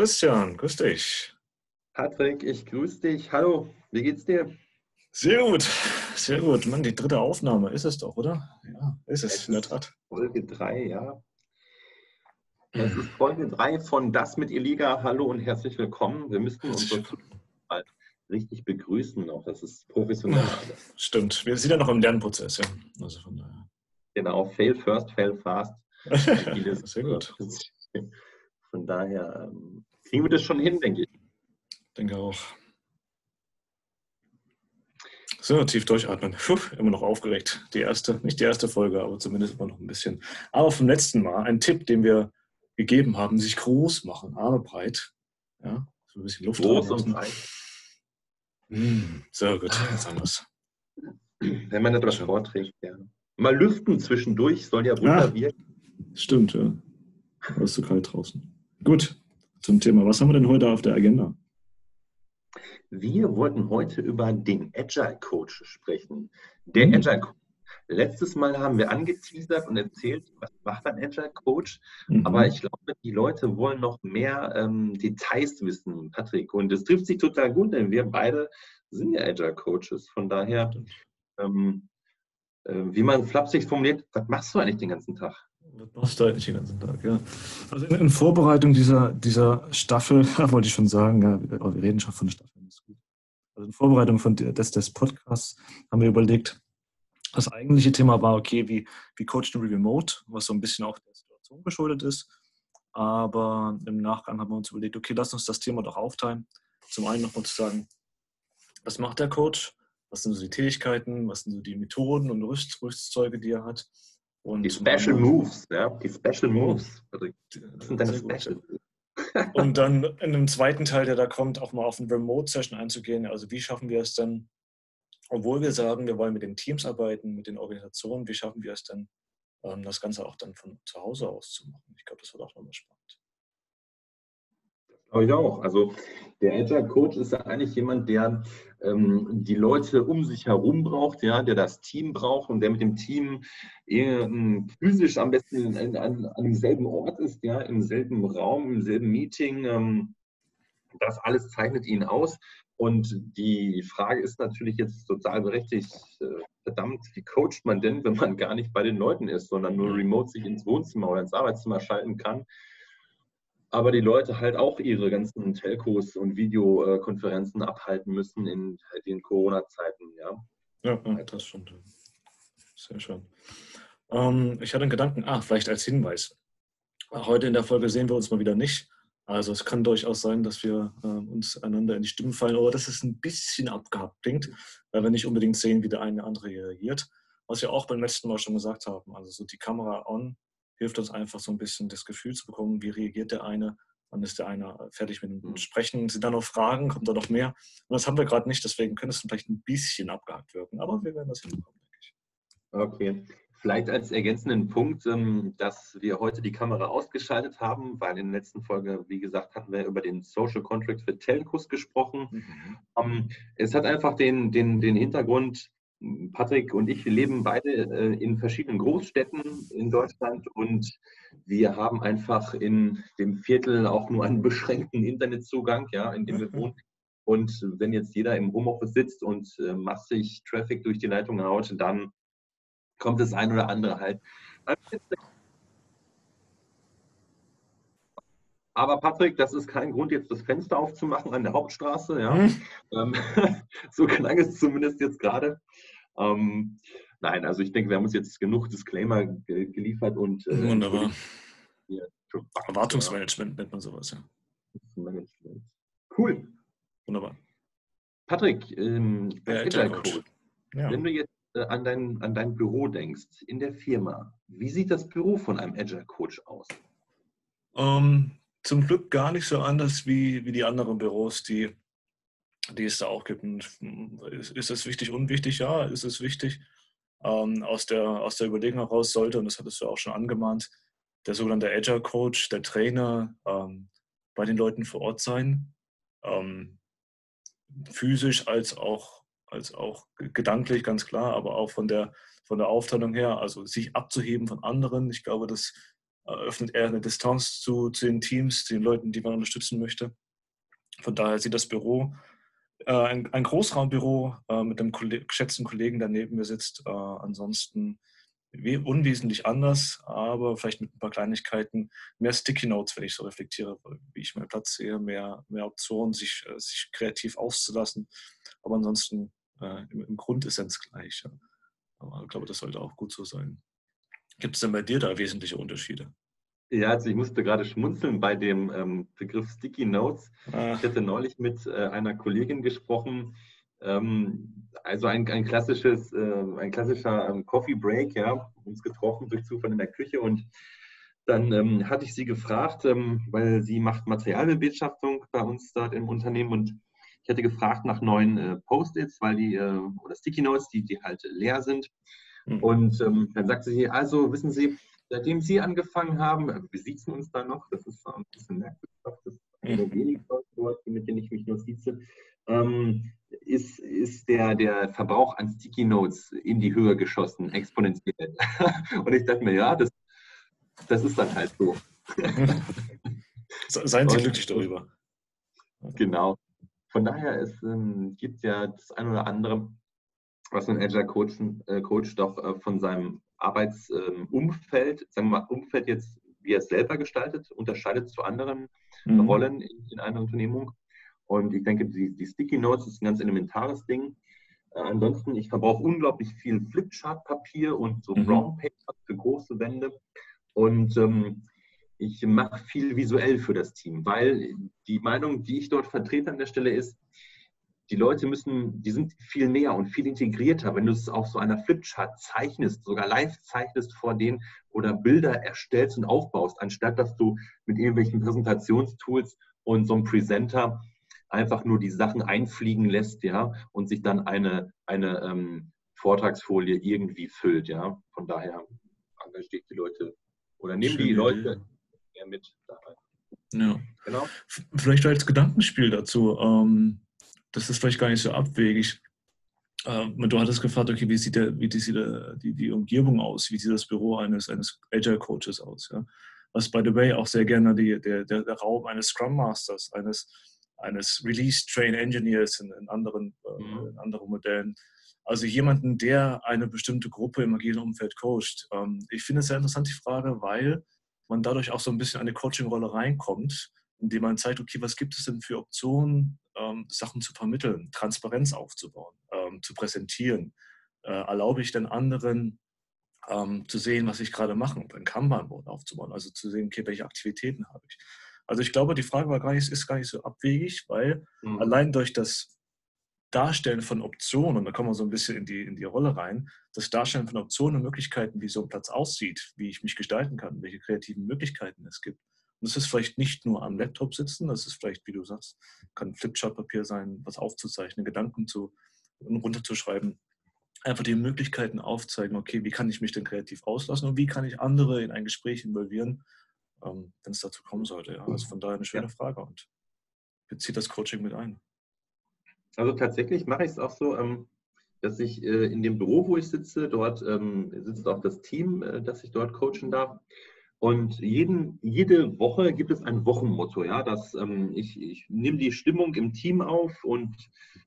Christian, grüß dich. Patrick, ich grüße dich. Hallo, wie geht's dir? Sehr gut, sehr gut. Mann, die dritte Aufnahme ist es doch, oder? Ja, ist es, es in der Tat. Folge 3, ja. Es ist Folge 3 von Das mit ihr Liga. Hallo und herzlich willkommen. Wir müssten uns mal richtig begrüßen noch. Das ist professionell. Stimmt. Wir sind ja noch im Lernprozess, ja. Also von daher. Genau, fail first, fail fast. sehr gut. Von daher ähm, kriegen wir das schon hin, denke ich. Denke auch. So, tief durchatmen. Puh, immer noch aufgeregt. Die erste, nicht die erste Folge, aber zumindest immer noch ein bisschen. Aber vom letzten Mal ein Tipp, den wir gegeben haben, sich groß machen, Arme breit. Ja, so ein bisschen Luft Groß und breit. Hm, sehr gut, wir es. Wenn man etwas vorträgt, ja. Mal lüften zwischendurch soll ja Wunder ja, wirken. Stimmt, ja. Aber ist zu kalt draußen. Gut, zum Thema. Was haben wir denn heute auf der Agenda? Wir wollten heute über den Agile Coach sprechen. Der mhm. Agile Coach. Letztes Mal haben wir angeteasert und erzählt, was macht ein Agile Coach. Mhm. Aber ich glaube, die Leute wollen noch mehr ähm, Details wissen, Patrick. Und es trifft sich total gut, denn wir beide sind ja Agile Coaches. Von daher, ähm, äh, wie man flapsig formuliert, was machst du eigentlich den ganzen Tag? Machst du eigentlich den ganzen Tag, ja. Also in, in Vorbereitung dieser, dieser Staffel, wollte ich schon sagen, ja, wir reden schon von der Staffel. Also in Vorbereitung von des, des Podcasts haben wir überlegt, das eigentliche Thema war, okay, wie, wie coacht du remote, was so ein bisschen auch der Situation geschuldet ist. Aber im Nachgang haben wir uns überlegt, okay, lass uns das Thema doch aufteilen. Zum einen nochmal zu sagen, was macht der Coach? Was sind so die Tätigkeiten? Was sind so die Methoden und Rüstzeuge, die er hat? Und die Special Moves, ja, die Special Moves. Also, das sind deine Special. Und dann in einem zweiten Teil, der da kommt, auch mal auf eine Remote-Session einzugehen. Also wie schaffen wir es dann, obwohl wir sagen, wir wollen mit den Teams arbeiten, mit den Organisationen, wie schaffen wir es dann, ähm, das Ganze auch dann von zu Hause aus zu machen? Ich glaube, das wird auch nochmal spannend. Glaube ich auch. Also der Agile Coach ist ja eigentlich jemand, der ähm, die Leute um sich herum braucht, ja, der das Team braucht und der mit dem Team ähm, physisch am besten an, an, an demselben Ort ist, ja, im selben Raum, im selben Meeting. Ähm, das alles zeichnet ihn aus. Und die Frage ist natürlich jetzt total berechtigt, äh, verdammt, wie coacht man denn, wenn man gar nicht bei den Leuten ist, sondern nur remote sich ins Wohnzimmer oder ins Arbeitszimmer schalten kann? Aber die Leute halt auch ihre ganzen Telcos und Videokonferenzen abhalten müssen in den Corona-Zeiten, ja. Ja, das stimmt. Sehr schön. Ähm, ich hatte einen Gedanken, ah, vielleicht als Hinweis. Heute in der Folge sehen wir uns mal wieder nicht. Also es kann durchaus sein, dass wir äh, uns einander in die Stimmen fallen oder dass es ein bisschen abgehackt klingt, weil wir nicht unbedingt sehen, wie der eine andere reagiert. Was wir auch beim letzten Mal schon gesagt haben. Also so die Kamera on, hilft uns einfach so ein bisschen das Gefühl zu bekommen, wie reagiert der eine, wann ist der eine fertig mit dem mhm. Sprechen, sind da noch Fragen, kommt da noch mehr? Und das haben wir gerade nicht, deswegen könnte es vielleicht ein bisschen abgehakt wirken, aber wir werden das hinbekommen, denke ich. Okay. Vielleicht als ergänzenden Punkt, ähm, dass wir heute die Kamera ausgeschaltet haben, weil in der letzten Folge, wie gesagt, hatten wir über den Social Contract für Telcos gesprochen. Mhm. Ähm, es hat einfach den, den, den Hintergrund, Patrick und ich, wir leben beide äh, in verschiedenen Großstädten in Deutschland und wir haben einfach in dem Viertel auch nur einen beschränkten Internetzugang, ja, in dem wir wohnen. Und wenn jetzt jeder im Homeoffice sitzt und äh, massig Traffic durch die Leitung haut, dann kommt das ein oder andere halt. Aber Patrick, das ist kein Grund, jetzt das Fenster aufzumachen an der Hauptstraße. Ja. Mhm. so klang es zumindest jetzt gerade. Ähm, nein, also ich denke, wir haben uns jetzt genug Disclaimer ge geliefert und. Äh, Wunderbar. Erwartungsmanagement nennt man sowas, ja. Cool. Wunderbar. Patrick, ähm, als Agile Coach, ja. wenn du jetzt äh, an, dein, an dein Büro denkst, in der Firma, wie sieht das Büro von einem Agile Coach aus? Um, ähm, zum Glück gar nicht so anders wie, wie die anderen Büros, die die es da auch gibt. Hm, ist, es wichtig, unwichtig? Ja, ist es wichtig. Ähm, aus, der, aus der Überlegung heraus sollte, und das hattest du auch schon angemahnt, der sogenannte Agile Coach, der Trainer ähm, bei den Leuten vor Ort sein, ähm, physisch als auch, als auch gedanklich, ganz klar, aber auch von der, von der Aufteilung her, also sich abzuheben von anderen. Ich glaube, das öffnet eher eine Distanz zu, zu den Teams, zu den Leuten, die man unterstützen möchte. Von daher sieht das Büro äh, ein, ein, Großraumbüro äh, mit einem geschätzten Kollegen, der neben mir sitzt. Äh, ansonsten unwesentlich anders, aber vielleicht mit ein paar Kleinigkeiten. Mehr Sticky Notes, wenn ich so reflektiere, wie ich meinen Platz sehe, mehr, mehr Optionen, sich, äh, sich kreativ auszulassen. Aber ansonsten äh, im, im Grundessenz gleich. Ja. Aber ich glaube, das sollte auch gut so sein. Gibt es denn bei dir da wesentliche Unterschiede? Ja, also ich musste gerade schmunzeln bei dem ähm, Begriff Sticky Notes. Ah. Ich hatte neulich mit äh, einer Kollegin gesprochen, ähm, also ein, ein klassisches, äh, ein klassischer ähm, Coffee Break, ja, uns getroffen durch Zufall in der Küche und dann ähm, hatte ich sie gefragt, ähm, weil sie macht Materialbewirtschaftung bei uns dort im Unternehmen und ich hatte gefragt nach neuen äh, Post-its, weil die, äh, oder Sticky Notes, die, die halt leer sind. Mhm. Und ähm, dann sagte sie, also wissen Sie, seitdem Sie angefangen haben, also wir sitzen uns da noch, das ist ein bisschen merkwürdig, das ist einer der wenigen Leute, mit denen ich mich nur sieze, ähm, ist, ist der, der Verbrauch an Sticky Notes in die Höhe geschossen, exponentiell. Und ich dachte mir, ja, das, das ist dann halt so. Seien Sie glücklich darüber. Genau. Von daher, es ähm, gibt ja das ein oder andere, was ein Agile Coach, äh, Coach doch äh, von seinem Arbeitsumfeld, sagen wir mal, Umfeld jetzt, wie er es selber gestaltet, unterscheidet zu anderen mhm. Rollen in, in, einer Unternehmung. Und ich denke, die, die, Sticky Notes ist ein ganz elementares Ding. Äh, ansonsten, ich verbrauche unglaublich viel Flipchart-Papier und so mhm. Brown Paper für große Wände. Und ähm, ich mache viel visuell für das Team, weil die Meinung, die ich dort vertrete an der Stelle ist, die Leute müssen, die sind viel näher und viel integrierter, wenn du es auf so einer Flipchart zeichnest, sogar live zeichnest vor denen oder Bilder erstellst und aufbaust, anstatt dass du mit irgendwelchen Präsentationstools und so einem Presenter einfach nur die Sachen einfliegen lässt, ja, und sich dann eine, eine ähm, Vortragsfolie irgendwie füllt, ja. Von daher engagiert die Leute oder nehmen die Leute mehr mit dabei. Ja. Genau. Vielleicht als Gedankenspiel dazu. Ähm, das ist vielleicht gar nicht so abwegig. Ähm, du hattest gefragt, okay, wie sieht, der, wie sieht der, die, die Umgebung aus? Wie sieht das Büro eines, eines Agile Coaches aus? Ja? Was, by the way, auch sehr gerne die, der, der, der Raum eines Scrum Masters, eines, eines Release Train Engineers in, in, anderen, äh, mhm. in anderen Modellen. Also jemanden, der eine bestimmte Gruppe im agilen Umfeld coacht. Ähm, ich finde es sehr interessant, die Frage, weil man dadurch auch so ein bisschen eine Coaching-Rolle reinkommt, indem man zeigt, okay, was gibt es denn für Optionen, ähm, Sachen zu vermitteln, Transparenz aufzubauen, ähm, zu präsentieren. Äh, erlaube ich denn anderen ähm, zu sehen, was ich gerade mache, ein Kanban-Board aufzubauen, also zu sehen, okay, welche Aktivitäten habe ich. Also ich glaube, die Frage war gar nicht, ist gar nicht so abwegig, weil mhm. allein durch das Darstellen von Optionen, und da kommen wir so ein bisschen in die, in die Rolle rein, das Darstellen von Optionen und Möglichkeiten, wie so ein Platz aussieht, wie ich mich gestalten kann, welche kreativen Möglichkeiten es gibt. Und das ist vielleicht nicht nur am Laptop sitzen, das ist vielleicht, wie du sagst, kann Flipchart-Papier sein, was aufzuzeichnen, Gedanken zu runterzuschreiben. Einfach die Möglichkeiten aufzeigen, okay, wie kann ich mich denn kreativ auslassen und wie kann ich andere in ein Gespräch involvieren, ähm, wenn es dazu kommen sollte. Ja. Also von daher eine schöne ja. Frage und bezieht das Coaching mit ein. Also tatsächlich mache ich es auch so, ähm, dass ich äh, in dem Büro, wo ich sitze, dort ähm, sitzt auch das Team, äh, das ich dort coachen darf. Und jeden, jede Woche gibt es ein Wochenmotto. Ja, dass, ähm, ich, ich nehme die Stimmung im Team auf und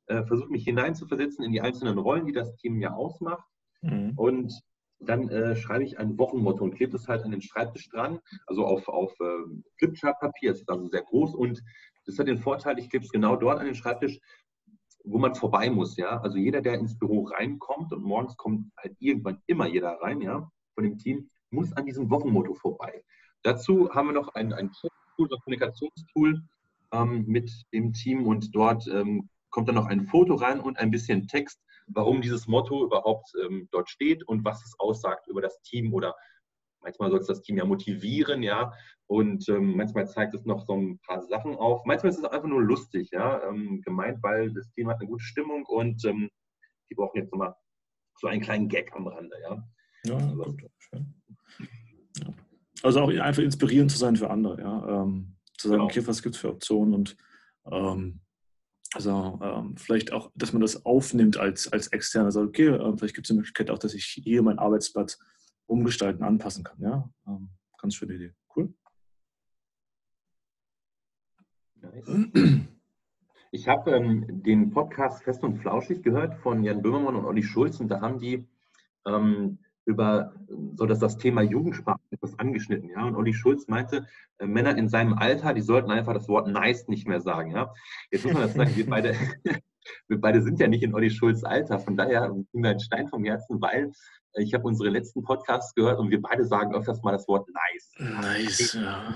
äh, versuche mich hineinzuversetzen in die einzelnen Rollen, die das Team ja ausmacht. Mhm. Und dann äh, schreibe ich ein Wochenmotto und klebe es halt an den Schreibtisch dran, also auf, auf äh, Flipchart-Papier, das ist also sehr groß und das hat den Vorteil, ich klebe es genau dort an den Schreibtisch, wo man vorbei muss, ja. Also jeder, der ins Büro reinkommt und morgens kommt halt irgendwann immer jeder rein, ja, von dem Team, muss an diesem Wochenmotto vorbei. Dazu haben wir noch ein, ein Tool, ein Kommunikationstool ähm, mit dem Team und dort ähm, kommt dann noch ein Foto rein und ein bisschen Text, warum dieses Motto überhaupt ähm, dort steht und was es aussagt über das Team oder manchmal soll es das Team ja motivieren, ja, und ähm, manchmal zeigt es noch so ein paar Sachen auf. Manchmal ist es einfach nur lustig, ja, ähm, gemeint, weil das Team hat eine gute Stimmung und ähm, die brauchen jetzt nochmal so einen kleinen Gag am Rande, ja. Ja, also, gut, schön also auch einfach inspirierend zu sein für andere, ja. Ähm, zu sagen, genau. okay, was gibt es für Optionen und ähm, also ähm, vielleicht auch, dass man das aufnimmt als, als externer, also okay, äh, vielleicht gibt es eine Möglichkeit auch, dass ich hier meinen Arbeitsplatz umgestalten, anpassen kann, ja. Ähm, ganz schöne Idee. Cool. Nice. Ich habe ähm, den Podcast Fest und Flauschig gehört von Jan Böhmermann und Olli Schulz und da haben die ähm, über so dass das Thema Jugendsprache etwas angeschnitten. Ja? Und Olli Schulz meinte, äh, Männer in seinem Alter, die sollten einfach das Wort nice nicht mehr sagen. Ja? Jetzt muss man das sagen, wir beide, wir beide sind ja nicht in Olli Schulz Alter, von daher ging mir ein Stein vom Herzen, weil äh, ich habe unsere letzten Podcasts gehört und wir beide sagen öfters mal das Wort nice. Nice, ja.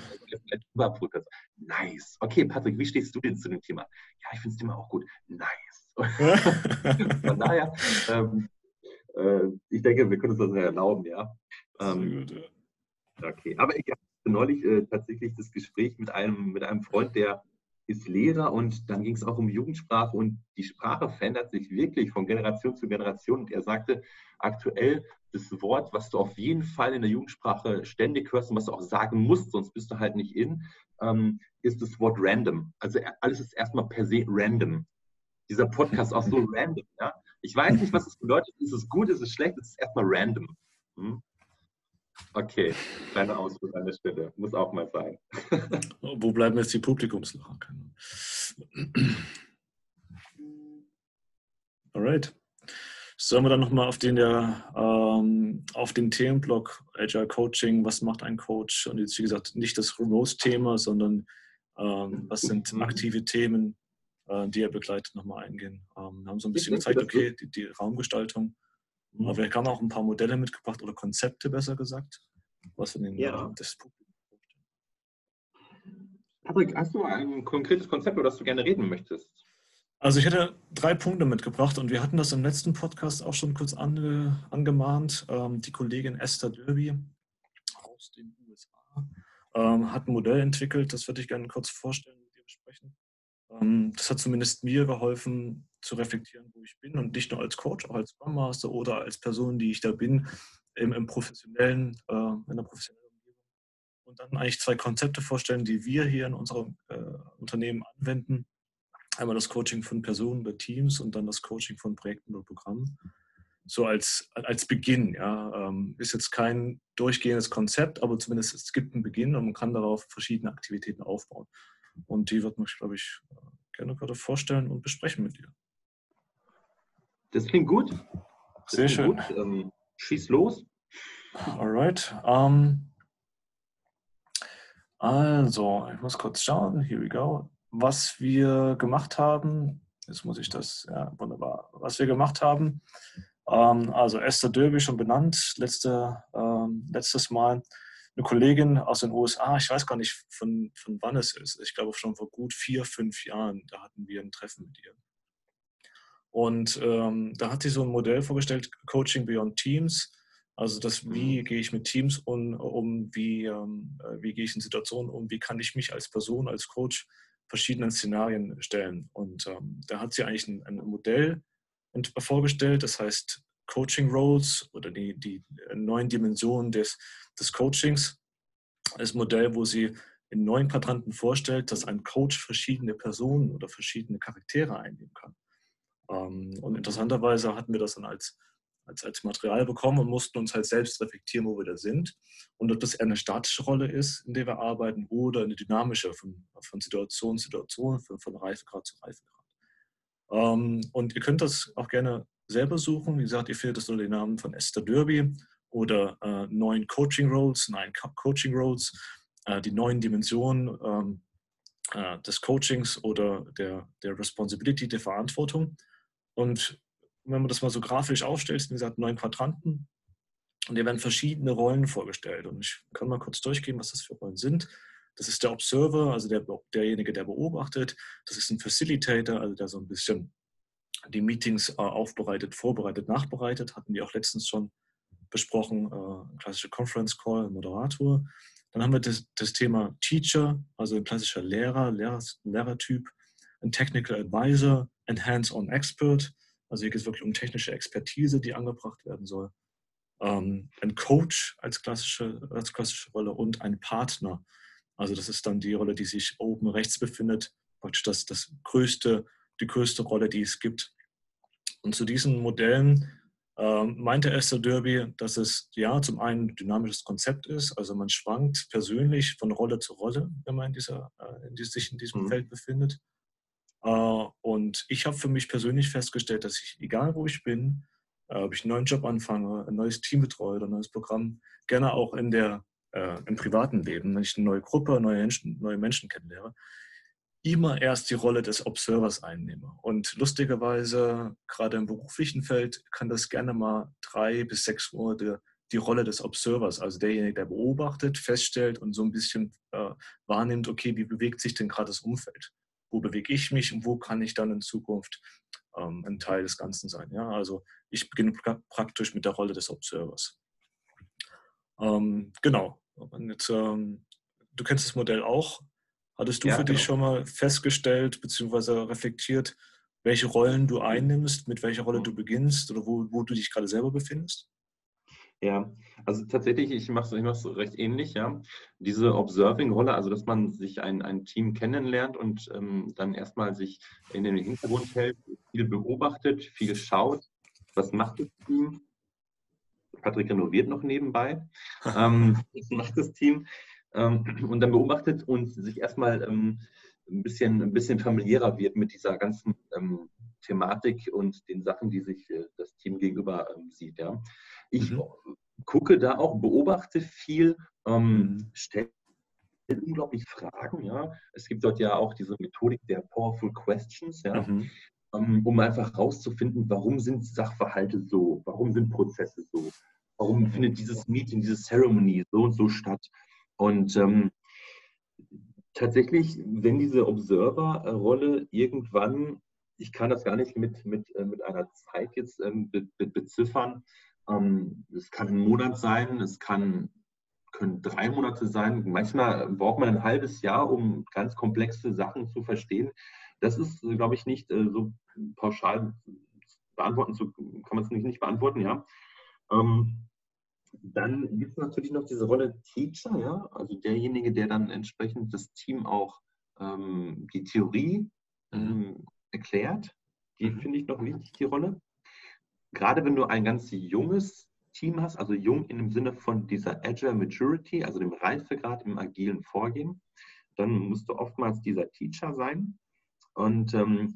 Nice. Okay, Patrick, wie stehst du denn zu dem Thema? Ja, ich finde das Thema auch gut. Nice. von daher, ähm, äh, ich denke, wir können uns das erlauben, ja. Ähm, gut, ja. Okay, aber ich hatte neulich äh, tatsächlich das Gespräch mit einem, mit einem Freund, der ist Lehrer und dann ging es auch um Jugendsprache und die Sprache verändert sich wirklich von Generation zu Generation. Und er sagte, aktuell das Wort, was du auf jeden Fall in der Jugendsprache ständig hörst und was du auch sagen musst, sonst bist du halt nicht in, ähm, ist das Wort random. Also alles ist erstmal per se random. Dieser Podcast auch so random. Ja? Ich weiß nicht, was es bedeutet. Ist es gut, ist es schlecht? Es ist erstmal random. Hm? Okay, kleiner Ausflug an der Stelle. Muss auch mal sein. Wo bleiben jetzt die Publikumslachen? Alright. Sollen wir dann nochmal auf den, ähm, auf den Themenblock Agile Coaching, was macht ein Coach? Und jetzt, wie gesagt, nicht das Remote-Thema, sondern ähm, was sind aktive Themen, äh, die er begleitet, nochmal eingehen. Ähm, wir haben so ein bisschen gezeigt, okay, die, die Raumgestaltung. Mhm. Aber wir haben auch ein paar Modelle mitgebracht oder Konzepte, besser gesagt, was in den ja. das Publikum Patrick, hast du ein konkretes Konzept, über das du gerne reden möchtest? Also ich hätte drei Punkte mitgebracht und wir hatten das im letzten Podcast auch schon kurz ange, angemahnt. Ähm, die Kollegin Esther Derby aus den USA ähm, hat ein Modell entwickelt, das würde ich gerne kurz vorstellen mit dir besprechen. Ähm, das hat zumindest mir geholfen zu reflektieren, wo ich bin und nicht nur als Coach, auch als Scrum Master oder als Person, die ich da bin, im, im professionellen, äh, in der professionellen Umgebung. Und dann eigentlich zwei Konzepte vorstellen, die wir hier in unserem äh, Unternehmen anwenden Einmal das Coaching von Personen oder Teams und dann das Coaching von Projekten oder Programmen. So als, als Beginn, ja. Ähm, ist jetzt kein durchgehendes Konzept, aber zumindest es gibt einen Beginn und man kann darauf verschiedene Aktivitäten aufbauen. Und die wird man, glaube ich, gerne gerade vorstellen und besprechen mit dir. Das klingt gut. Das Sehr schön. Gut. Ähm, schieß los. Alright. Um, ähm, also, ich muss kurz schauen. Here we go was wir gemacht haben. Jetzt muss ich das, ja, wunderbar. Was wir gemacht haben, ähm, also Esther Derby schon benannt, letzte, ähm, letztes Mal. Eine Kollegin aus den USA, ich weiß gar nicht, von, von wann es ist. Ich glaube schon vor gut vier, fünf Jahren, da hatten wir ein Treffen mit ihr. Und ähm, da hat sie so ein Modell vorgestellt, Coaching Beyond Teams. Also das, wie mhm. gehe ich mit Teams um, um wie, ähm, äh, wie gehe ich in Situationen um, wie kann ich mich als Person, als Coach verschiedenen Szenarien stellen. Und ähm, da hat sie eigentlich ein, ein, Modell vorgestellt, das heißt Coaching Roles oder die, die neuen Dimensionen des, des Coachings. Das Modell, wo sie in neun Quadranten vorstellt, dass ein Coach verschiedene Personen oder verschiedene Charaktere einnehmen kann. Ähm, und interessanterweise hatten wir das dann als als, als Material bekommen und mussten uns halt selbst reflektieren, wo wir da sind. Und ob das eher eine statische Rolle ist, in der wir arbeiten, oder eine dynamische von, von Situation zu Situation, von, von Reifegrad zu Reifegrad. Ähm, und ihr könnt das auch gerne selber suchen. Wie gesagt, ihr findet das unter den Namen von Esther Derby oder äh, neuen Coaching Roles, neuen Coaching Roles, äh, die neuen Dimensionen ähm, äh, des Coachings oder der, der Responsibility, der Verantwortung. Und wenn man das mal so grafisch aufstellt, wie gesagt, neun Quadranten. Und hier werden verschiedene Rollen vorgestellt. Und ich kann mal kurz durchgehen, was das für Rollen sind. Das ist der Observer, also der, derjenige, der beobachtet. Das ist ein Facilitator, also der so ein bisschen die Meetings äh, aufbereitet, vorbereitet, nachbereitet. Hatten wir auch letztens schon besprochen. Äh, klassische Conference Call, Moderator. Dann haben wir das, das Thema Teacher, also ein klassischer Lehrer, Lehrer Lehrertyp. Ein Technical Advisor, ein Hands-on Expert also hier geht es wirklich um technische Expertise, die angebracht werden soll. Ähm, ein Coach als klassische, als klassische Rolle und ein Partner. Also das ist dann die Rolle, die sich oben rechts befindet, praktisch das, das größte, die größte Rolle, die es gibt. Und zu diesen Modellen ähm, meinte Esther Derby, dass es ja zum einen ein dynamisches Konzept ist, also man schwankt persönlich von Rolle zu Rolle, wenn man in dieser, äh, in die, sich in diesem mhm. Feld befindet. Äh, und ich habe für mich persönlich festgestellt, dass ich, egal wo ich bin, äh, ob ich einen neuen Job anfange, ein neues Team betreue oder ein neues Programm, gerne auch in der, äh, im privaten Leben, wenn ich eine neue Gruppe, neue Menschen, neue Menschen kennenlerne, immer erst die Rolle des Observers einnehme. Und lustigerweise, gerade im beruflichen Feld, kann das gerne mal drei bis sechs Monate die Rolle des Observers, also derjenige, der beobachtet, feststellt und so ein bisschen äh, wahrnimmt, okay, wie bewegt sich denn gerade das Umfeld? Wo bewege ich mich und wo kann ich dann in Zukunft ähm, ein Teil des Ganzen sein? Ja? Also ich beginne pra praktisch mit der Rolle des Observers. Ähm, genau. Und jetzt, ähm, du kennst das Modell auch. Hattest du ja, für genau. dich schon mal festgestellt bzw. reflektiert, welche Rollen du einnimmst, mit welcher Rolle du beginnst oder wo, wo du dich gerade selber befindest? Ja, also tatsächlich, ich mache es ich recht ähnlich, ja. Diese Observing-Rolle, also dass man sich ein, ein Team kennenlernt und ähm, dann erstmal sich in den Hintergrund hält, viel beobachtet, viel schaut, was macht das Team? Patrick renoviert noch nebenbei. ähm, was macht das Team? Ähm, und dann beobachtet und sich erstmal ähm, ein, bisschen, ein bisschen familiärer wird mit dieser ganzen ähm, Thematik und den Sachen, die sich äh, das Team gegenüber sieht. Ja. Ich mhm. gucke da auch, beobachte viel, ähm, mhm. stelle unglaublich Fragen. Ja. Es gibt dort ja auch diese Methodik der Powerful Questions. Ja. Mhm um einfach herauszufinden, warum sind Sachverhalte so, warum sind Prozesse so, warum mhm. findet dieses Meeting, diese Ceremony so und so statt. Und ähm, tatsächlich, wenn diese Observer-Rolle irgendwann, ich kann das gar nicht mit, mit, äh, mit einer Zeit jetzt ähm, be, be, beziffern, ähm, es kann ein Monat sein, es kann, können drei Monate sein, manchmal braucht man ein halbes Jahr, um ganz komplexe Sachen zu verstehen. Das ist, glaube ich, nicht äh, so pauschal beantworten zu, kann man es nicht, nicht beantworten, ja. Ähm, dann gibt es natürlich noch diese Rolle Teacher, ja, also derjenige, der dann entsprechend das Team auch ähm, die Theorie ähm, erklärt. Die mhm. finde ich noch wichtig, die Rolle. Gerade wenn du ein ganz junges Team hast, also jung in dem Sinne von dieser Agile Maturity, also dem Reifegrad im agilen Vorgehen, dann musst du oftmals dieser Teacher sein. Und ähm,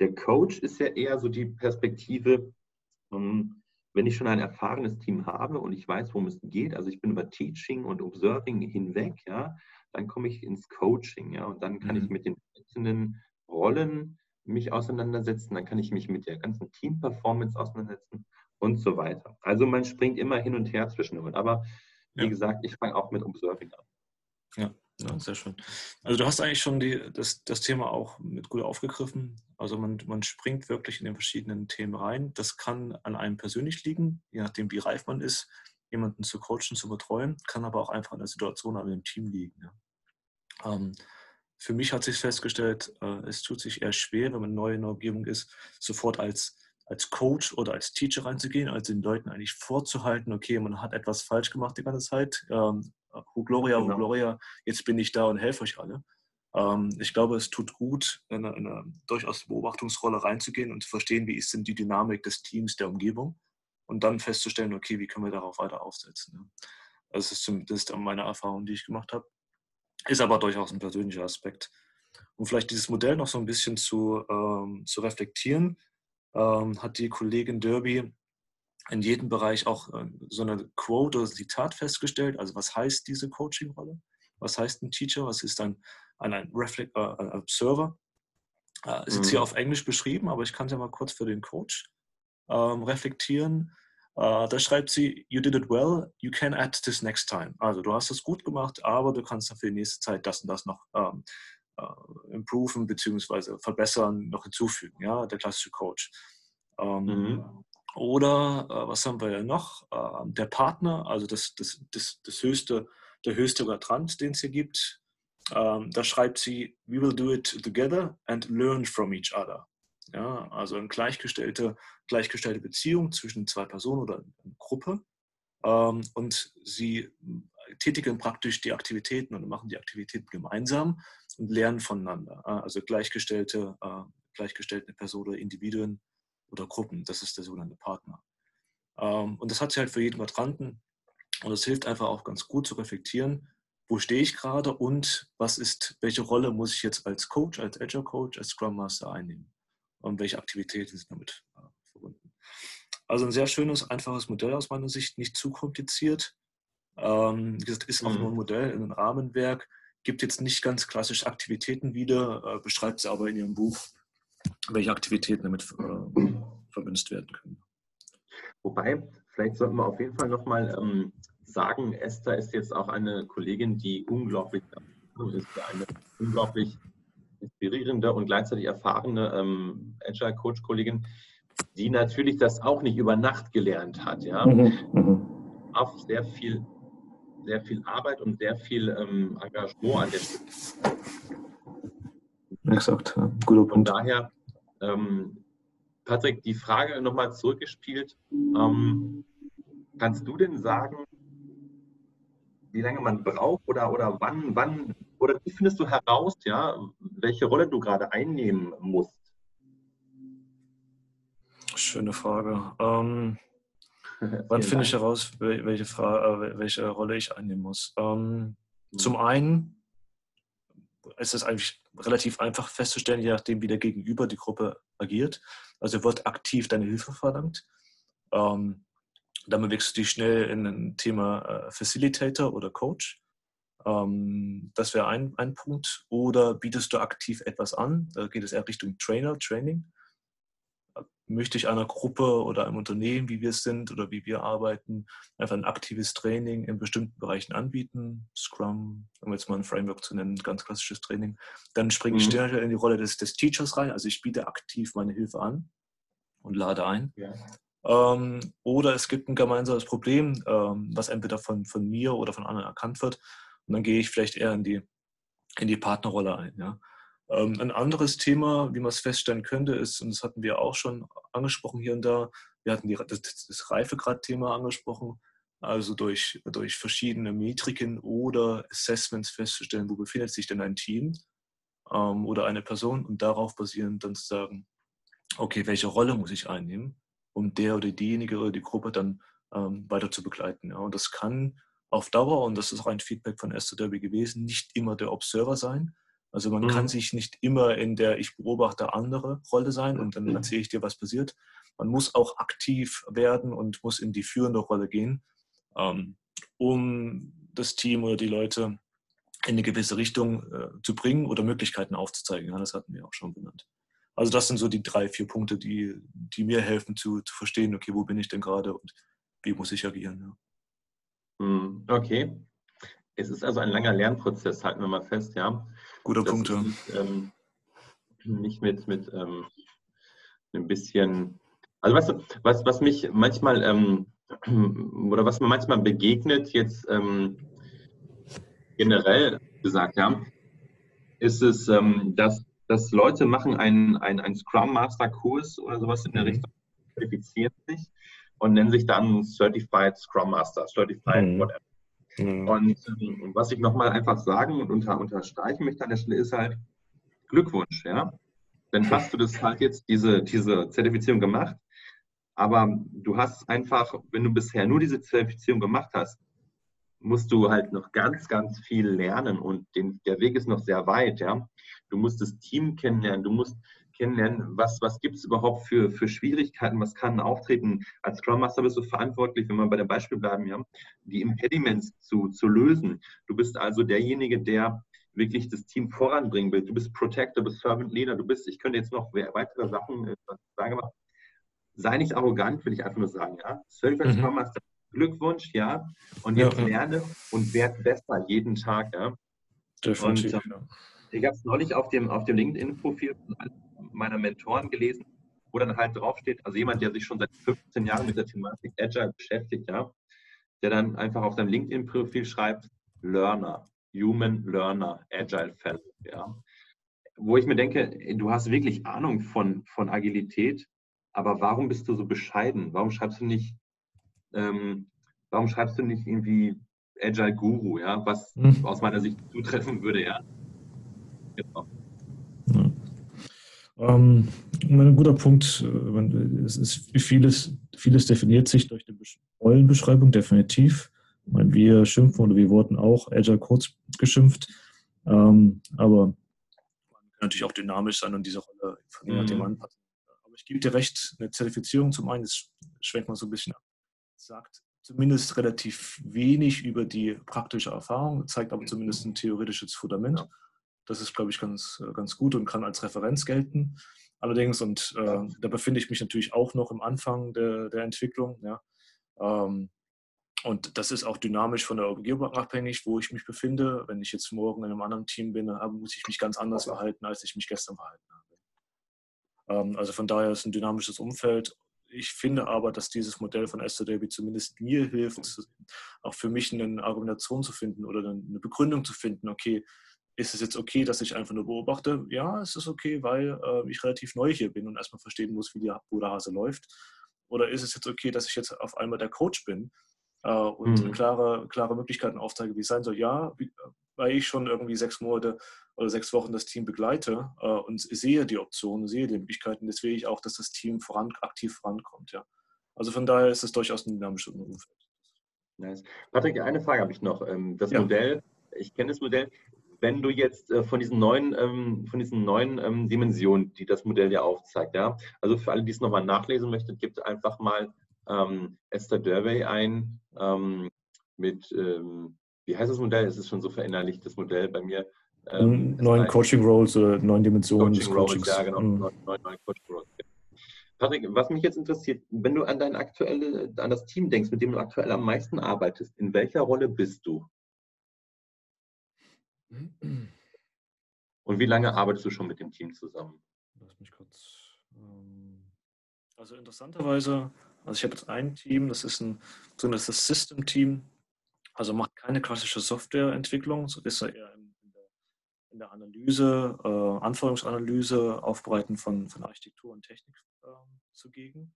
der Coach ist ja eher so die Perspektive, ähm, wenn ich schon ein erfahrenes Team habe und ich weiß, worum es geht, also ich bin über Teaching und Observing hinweg, ja, dann komme ich ins Coaching, ja, und dann kann mhm. ich mit den einzelnen Rollen mich auseinandersetzen, dann kann ich mich mit der ganzen Team-Performance auseinandersetzen und so weiter. Also man springt immer hin und her zwischen aber wie ja. gesagt, ich fange auch mit Observing an. Ja. Ja, sehr schön. Also du hast eigentlich schon die, das, das Thema auch mit gut aufgegriffen. Also man, man springt wirklich in den verschiedenen Themen rein. Das kann an einem persönlich liegen, je nachdem wie reif man ist, jemanden zu coachen, zu betreuen, kann aber auch einfach an der Situation, an dem Team liegen. Ja. Ähm, für mich hat sich festgestellt, äh, es tut sich eher schwer, wenn man neu in der Umgebung ist, sofort als, als Coach oder als Teacher reinzugehen, also den Leuten eigentlich vorzuhalten, okay, man hat etwas falsch gemacht die ganze Zeit, ähm, Hu Gloria, genau. Hu Gloria, jetzt bin ich da und helfe euch alle. Ähm, ich glaube, es tut gut, in eine, in eine durchaus Beobachtungsrolle reinzugehen und zu verstehen, wie ist denn die Dynamik des Teams, der Umgebung und dann festzustellen, okay, wie können wir darauf weiter aufsetzen. Ne? Das ist zumindest meine Erfahrung, die ich gemacht habe. Ist aber durchaus ein persönlicher Aspekt. Um vielleicht dieses Modell noch so ein bisschen zu, ähm, zu reflektieren, ähm, hat die Kollegin Derby in jedem Bereich auch äh, so eine Quote oder Zitat festgestellt. Also was heißt diese Coaching-Rolle? Was heißt ein Teacher? Was ist ein, ein, ein, Reflect, äh, ein Observer? Äh, ist jetzt mhm. hier auf Englisch beschrieben, aber ich kann es ja mal kurz für den Coach ähm, reflektieren. Äh, da schreibt sie, you did it well, you can add this next time. Also du hast es gut gemacht, aber du kannst dann für die nächste Zeit das und das noch ähm, äh, improven bzw. verbessern, noch hinzufügen. Ja, der klassische Coach. Ähm, mhm. Oder äh, was haben wir ja noch? Äh, der Partner, also das, das, das, das höchste, der höchste Quadrant, den es hier gibt. Ähm, da schreibt sie, we will do it together and learn from each other. Ja, also eine gleichgestellte, gleichgestellte Beziehung zwischen zwei Personen oder einer Gruppe. Ähm, und sie tätigen praktisch die Aktivitäten und machen die Aktivitäten gemeinsam und lernen voneinander. Also gleichgestellte, äh, gleichgestellte Personen oder Individuen oder Gruppen. Das ist der sogenannte Partner. Ähm, und das hat sich halt für jeden Quadranten. Und es hilft einfach auch ganz gut zu reflektieren, wo stehe ich gerade und was ist, welche Rolle muss ich jetzt als Coach, als Agile Coach, als Scrum Master einnehmen und welche Aktivitäten sind damit äh, verbunden. Also ein sehr schönes, einfaches Modell aus meiner Sicht, nicht zu kompliziert. Ähm, das ist auch mhm. nur ein Modell in einem Rahmenwerk, gibt jetzt nicht ganz klassisch Aktivitäten wieder, äh, beschreibt sie aber in ihrem Buch, welche Aktivitäten damit äh, verwünscht werden können. Wobei, vielleicht sollten wir auf jeden Fall nochmal ähm, sagen, Esther ist jetzt auch eine Kollegin, die unglaublich ist, eine unglaublich inspirierende und gleichzeitig erfahrene ähm, Agile Coach Kollegin, die natürlich das auch nicht über Nacht gelernt hat, ja. Mhm, mhm. Auf sehr viel, sehr viel Arbeit und sehr viel ähm, Engagement an der Stelle. Exakt, guter Punkt. Von daher, ähm, Patrick, die Frage nochmal zurückgespielt. Ähm, kannst du denn sagen, wie lange man braucht oder, oder wann, wann, oder wie findest du heraus, ja, welche Rolle du gerade einnehmen musst? Schöne Frage. Ähm, wann finde ich heraus, welche, Frage, äh, welche Rolle ich einnehmen muss? Ähm, mhm. Zum einen ist es eigentlich relativ einfach festzustellen, je nachdem, wie der Gegenüber die Gruppe agiert. Also wird aktiv deine Hilfe verlangt. Ähm, damit wechselst du dich schnell in ein Thema äh, Facilitator oder Coach. Ähm, das wäre ein, ein Punkt. Oder bietest du aktiv etwas an? Da geht es eher Richtung Trainer, Training. Möchte ich einer Gruppe oder einem Unternehmen, wie wir es sind oder wie wir arbeiten, einfach ein aktives Training in bestimmten Bereichen anbieten? Scrum, um jetzt mal ein Framework zu nennen, ganz klassisches Training. Dann springe ich mhm. in die Rolle des, des Teachers rein. Also ich biete aktiv meine Hilfe an und lade ein. Ja. Ähm, oder es gibt ein gemeinsames Problem, ähm, was entweder von, von mir oder von anderen erkannt wird. Und dann gehe ich vielleicht eher in die, in die Partnerrolle ein. Ja. Ähm, ein anderes Thema, wie man es feststellen könnte, ist, und das hatten wir auch schon angesprochen hier und da, wir hatten die, das, das Reifegrad-Thema angesprochen, also durch, durch verschiedene Metriken oder Assessments festzustellen, wo befindet sich denn ein Team ähm, oder eine Person und darauf basierend dann zu sagen, okay, welche Rolle muss ich einnehmen? um der oder diejenige oder die Gruppe dann ähm, weiter zu begleiten. Ja. Und das kann auf Dauer, und das ist auch ein Feedback von Esther Derby gewesen, nicht immer der Observer sein. Also man mhm. kann sich nicht immer in der Ich beobachte andere Rolle sein und dann mhm. erzähle ich dir, was passiert. Man muss auch aktiv werden und muss in die führende Rolle gehen, ähm, um das Team oder die Leute in eine gewisse Richtung äh, zu bringen oder Möglichkeiten aufzuzeigen. Ja, das hatten wir auch schon benannt. Also das sind so die drei, vier Punkte, die, die mir helfen zu, zu verstehen, okay, wo bin ich denn gerade und wie muss ich agieren. Ja. Hm, okay. Es ist also ein langer Lernprozess, halten wir mal fest, ja. Guter das Punkt. Nicht, ähm, nicht mit, mit ähm, ein bisschen, also weißt du, was, was mich manchmal ähm, oder was mir manchmal begegnet, jetzt ähm, generell gesagt, ja, ist es, ähm, dass dass Leute machen einen, einen, einen Scrum Master Kurs oder sowas in der mhm. Richtung, qualifizieren sich und nennen sich dann Certified Scrum Master, Certified mhm. whatever. Mhm. Und ähm, was ich nochmal einfach sagen und unter, unterstreichen möchte an der Stelle ist halt Glückwunsch, ja. Dann hast du das halt jetzt, diese, diese Zertifizierung gemacht, aber du hast einfach, wenn du bisher nur diese Zertifizierung gemacht hast, musst du halt noch ganz, ganz viel lernen und den, der Weg ist noch sehr weit, ja. Du musst das Team kennenlernen, du musst kennenlernen, was, was gibt es überhaupt für, für Schwierigkeiten, was kann auftreten. Als Scrum Master bist du verantwortlich, wenn wir bei dem Beispiel bleiben, ja, die Impediments zu, zu lösen. Du bist also derjenige, der wirklich das Team voranbringen will. Du bist Protector, du bist Servant Leader, du bist, ich könnte jetzt noch weitere Sachen äh, sagen, aber sei nicht arrogant, will ich einfach nur sagen, ja. Certified mhm. Scrum Master Glückwunsch, ja. Und jetzt ja, lerne und werde besser jeden Tag, ja. Definitiv, und, ja. Ich habe es neulich auf dem, auf dem LinkedIn-Profil meiner Mentoren gelesen, wo dann halt draufsteht, also jemand, der sich schon seit 15 Jahren mit der Thematik Agile beschäftigt, ja, der dann einfach auf seinem LinkedIn-Profil schreibt, Learner, Human Learner, Agile Fellow, ja. Wo ich mir denke, du hast wirklich Ahnung von, von Agilität, aber warum bist du so bescheiden? Warum schreibst du nicht ähm, warum schreibst du nicht irgendwie Agile Guru, ja, was hm. aus meiner Sicht zutreffen würde, ja. Genau. Ähm, ein guter Punkt. Äh, es ist vieles, vieles definiert sich durch die Rollenbeschreibung, definitiv. Ich meine, wir schimpfen oder wir wurden auch Agile Codes geschimpft. Ähm, aber man kann natürlich auch dynamisch sein und diese Rolle von jemandem mhm. anpassen. Aber ich gebe dir recht, eine Zertifizierung zum einen, das schwenkt man so ein bisschen ab, sagt zumindest relativ wenig über die praktische Erfahrung, zeigt aber zumindest ein theoretisches Fundament. Ja. Das ist, glaube ich, ganz, äh, ganz gut und kann als Referenz gelten. Allerdings, und äh, da befinde ich mich natürlich auch noch im Anfang der, der Entwicklung, ja. Ähm, und das ist auch dynamisch von der Umgebung abhängig, wo ich mich befinde. Wenn ich jetzt morgen in einem anderen Team bin, muss ich mich ganz anders verhalten, als ich mich gestern verhalten habe. Ähm, also von daher ist ein dynamisches Umfeld. Ich finde aber, dass dieses Modell von Esther Davy zumindest mir hilft, auch für mich eine Argumentation zu finden oder eine Begründung zu finden. Okay, ist es jetzt okay, dass ich einfach nur beobachte? Ja, es ist okay, weil äh, ich relativ neu hier bin und erstmal verstehen muss, wie die, wo der Hase läuft. Oder ist es jetzt okay, dass ich jetzt auf einmal der Coach bin äh, und mhm. klare, klare Möglichkeiten aufzeige, wie es sein soll? Ja, wie, weil ich schon irgendwie sechs Monate oder sechs Wochen das Team begleite äh, und sehe die Optionen, sehe die Möglichkeiten, will ich auch, dass das Team voran, aktiv vorankommt. Ja. Also von daher ist es durchaus ein dynamisches Umfeld. Nice. Patrick, eine Frage habe ich noch. Ähm, das ja. Modell, ich kenne das Modell, wenn du jetzt äh, von diesen neuen, ähm, von diesen neuen ähm, Dimensionen, die das Modell ja aufzeigt, ja, also für alle, die es nochmal nachlesen möchten, gibt einfach mal ähm, Esther Derby ein ähm, mit, wie heißt das Modell? Es ist schon so verinnerlicht, das Modell bei mir. Neuen Coaching Roles oder neuen Dimensionen Coaching des Coachings. Roles, ja, genau, mhm. neun, neun, neun Coaching Roles. Patrick, was mich jetzt interessiert, wenn du an dein aktuelle, an das Team denkst, mit dem du aktuell am meisten arbeitest, in welcher Rolle bist du? Und wie lange arbeitest du schon mit dem Team zusammen? Lass mich kurz. Ähm, also interessanterweise, also ich habe jetzt ein Team, das ist ein sogenanntes System-Team, also macht keine klassische Softwareentwicklung, so ist er eher in der, in der Analyse, äh, Anforderungsanalyse, Aufbereiten von, von Architektur und Technik äh, zugegen.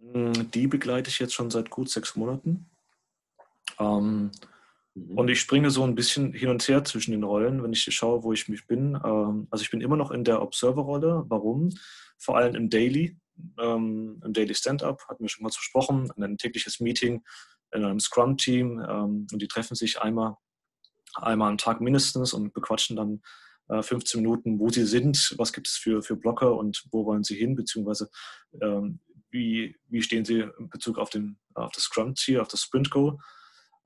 Hm, die begleite ich jetzt schon seit gut sechs Monaten. Ähm, und mhm. ich springe so ein bisschen hin und her zwischen den Rollen, wenn ich schaue, wo ich mich bin. Ähm, also ich bin immer noch in der Observer-Rolle. Warum? Vor allem im Daily, ähm, im Daily Stand-up, hatten wir schon mal besprochen, ein tägliches Meeting in einem Scrum-Team ähm, und die treffen sich einmal, einmal am Tag mindestens und bequatschen dann 15 äh, Minuten, wo sie sind, was gibt es für, für Blocker und wo wollen sie hin, beziehungsweise wie, wie stehen sie in Bezug auf, den, auf das Scrum-Ziel, auf das Sprint-Goal.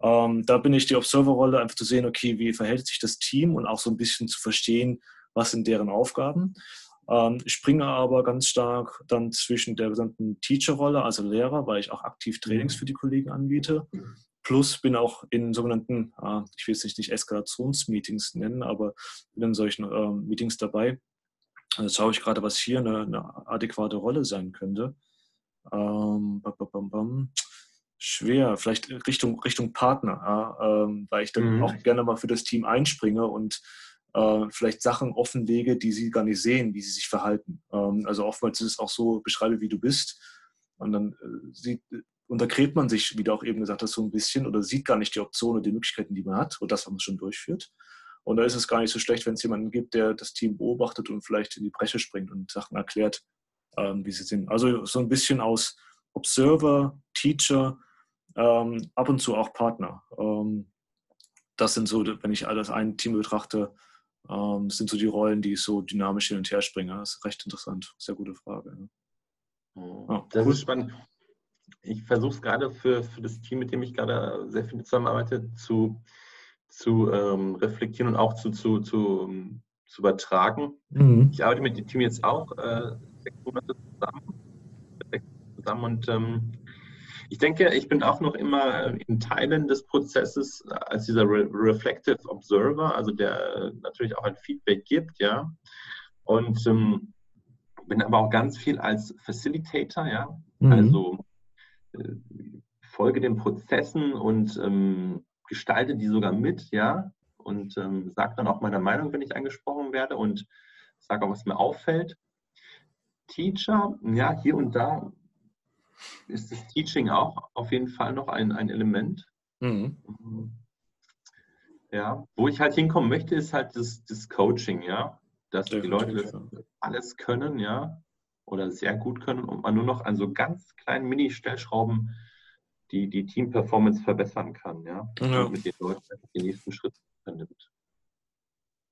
Ähm, da bin ich die Observer-Rolle, einfach zu sehen, okay, wie verhält sich das Team und auch so ein bisschen zu verstehen, was sind deren Aufgaben. Ähm, ich springe aber ganz stark dann zwischen der gesamten Teacher-Rolle, also Lehrer, weil ich auch aktiv Trainings für die Kollegen anbiete. Plus bin auch in sogenannten, äh, ich will es nicht Eskalationsmeetings nennen, aber bin in solchen äh, Meetings dabei. Also schaue ich gerade, was hier eine, eine adäquate Rolle sein könnte. Ähm, bam, bam, bam schwer, vielleicht Richtung, Richtung Partner, ja, ähm, weil ich dann mhm. auch gerne mal für das Team einspringe und äh, vielleicht Sachen offenlege, die sie gar nicht sehen, wie sie sich verhalten. Ähm, also oftmals ist es auch so, beschreibe, wie du bist. Und dann äh, sieht, untergräbt man sich, wie du auch eben gesagt hast, so ein bisschen oder sieht gar nicht die Optionen und die Möglichkeiten, die man hat oder das, was man schon durchführt. Und da ist es gar nicht so schlecht, wenn es jemanden gibt, der das Team beobachtet und vielleicht in die Bresche springt und Sachen erklärt, ähm, wie sie sind. Also so ein bisschen aus Observer, Teacher, ähm, ab und zu auch Partner. Ähm, das sind so, wenn ich alles ein Team betrachte, ähm, sind so die Rollen, die ich so dynamisch hin und her springe. Das ist recht interessant. Sehr gute Frage. Ja. Oh, das cool. ist spannend. Ich versuche es gerade für, für das Team, mit dem ich gerade sehr viel zusammenarbeite, zu, zu ähm, reflektieren und auch zu, zu, zu, zu übertragen. Mhm. Ich arbeite mit dem Team jetzt auch äh, sechs Monate zusammen, zusammen und ähm, ich denke, ich bin auch noch immer in Teilen des Prozesses als dieser Re Reflective Observer, also der natürlich auch ein Feedback gibt, ja. Und ähm, bin aber auch ganz viel als Facilitator, ja. Mhm. Also äh, folge den Prozessen und ähm, gestalte die sogar mit, ja. Und ähm, sage dann auch meine Meinung, wenn ich angesprochen werde und sage auch, was mir auffällt. Teacher, ja, hier und da ist das Teaching auch auf jeden Fall noch ein, ein Element. Mhm. Ja, wo ich halt hinkommen möchte, ist halt das, das Coaching, ja. dass die Leute alles können, ja, oder sehr gut können und man nur noch an so ganz kleinen Mini-Stellschrauben die, die Team-Performance verbessern kann, ja, ja. Und mit den Leuten den nächsten Schritt nimmt.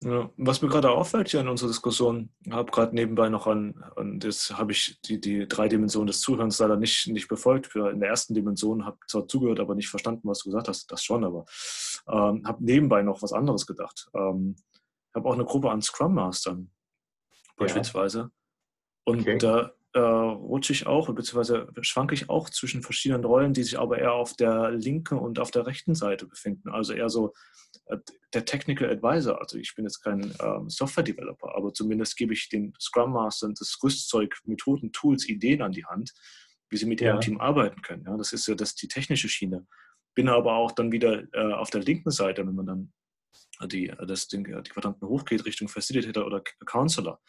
Ja, was mir gerade auffällt hier in unserer Diskussion, habe gerade nebenbei noch an, an das habe ich die, die drei Dimensionen des Zuhörens leider nicht, nicht befolgt. In der ersten Dimension habe zwar zugehört, aber nicht verstanden, was du gesagt hast, das schon, aber ähm, habe nebenbei noch was anderes gedacht. Ähm, habe auch eine Gruppe an Scrum Mastern beispielsweise. Ja. Und okay. da äh, rutsche ich auch, beziehungsweise schwanke ich auch zwischen verschiedenen Rollen, die sich aber eher auf der linken und auf der rechten Seite befinden. Also eher so der Technical Advisor. Also ich bin jetzt kein ähm, Software Developer, aber zumindest gebe ich den Scrum Mastern das Rüstzeug, Methoden, Tools, Ideen an die Hand, wie sie mit ja. ihrem Team arbeiten können. Ja, das ist ja das die technische Schiene. Bin aber auch dann wieder äh, auf der linken Seite, wenn man dann die, das, die Quadranten hochgeht Richtung Facilitator oder Counselor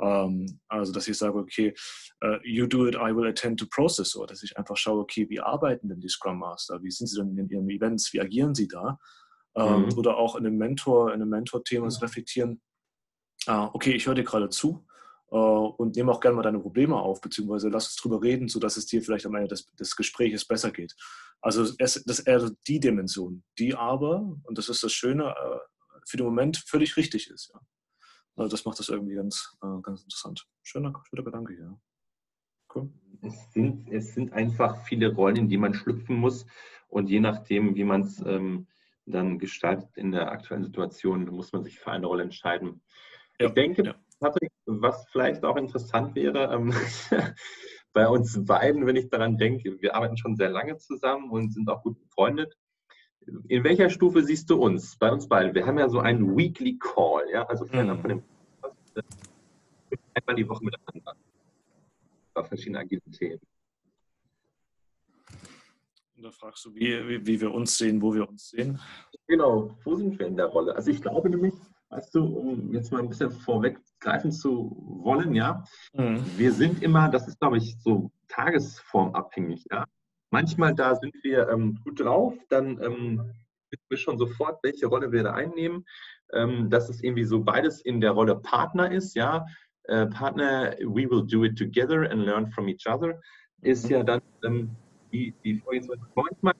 ähm, also, dass ich sage, okay, uh, you do it, I will attend to process. Oder dass ich einfach schaue, okay, wie arbeiten denn die Scrum Master? Wie sind sie denn in ihren Events? Wie agieren sie da? Ähm, mhm. Oder auch in einem Mentor, in einem Mentor-Thema zu reflektieren, uh, okay, ich höre dir gerade zu uh, und nehme auch gerne mal deine Probleme auf, beziehungsweise lass uns drüber reden, sodass es dir vielleicht am Ende des, des Gesprächs besser geht. Also es, das ist eher die Dimension, die aber, und das ist das Schöne, für den Moment völlig richtig ist. Ja. Also das macht das irgendwie ganz, äh, ganz interessant. Schöner, schöner Gedanke hier. Cool. Es sind, es sind einfach viele Rollen, in die man schlüpfen muss. Und je nachdem, wie man es ähm, dann gestaltet in der aktuellen Situation, muss man sich für eine Rolle entscheiden. Ja, ich denke, ja. Patrick, was vielleicht auch interessant wäre, ähm, bei uns beiden, wenn ich daran denke, wir arbeiten schon sehr lange zusammen und sind auch gut befreundet. In welcher Stufe siehst du uns, bei uns beiden? Wir haben ja so einen Weekly Call, ja, also mhm. von dem einmal die Woche miteinander. Über verschiedene agile Themen. Und da fragst du, wie, wie, wie, wir uns sehen, wo wir uns sehen. Genau, wo sind wir in der Rolle? Also ich glaube nämlich, weißt du, um jetzt mal ein bisschen vorweggreifen zu wollen, ja, mhm. wir sind immer, das ist glaube ich so tagesformabhängig, ja. Manchmal da sind wir ähm, gut drauf, dann ähm, wissen wir schon sofort, welche Rolle wir da einnehmen. Ähm, dass es irgendwie so beides in der Rolle Partner ist, ja. Äh, Partner, we will do it together and learn from each other, ist mhm. ja dann ähm, die, die Vorgehensweise. Manchmal,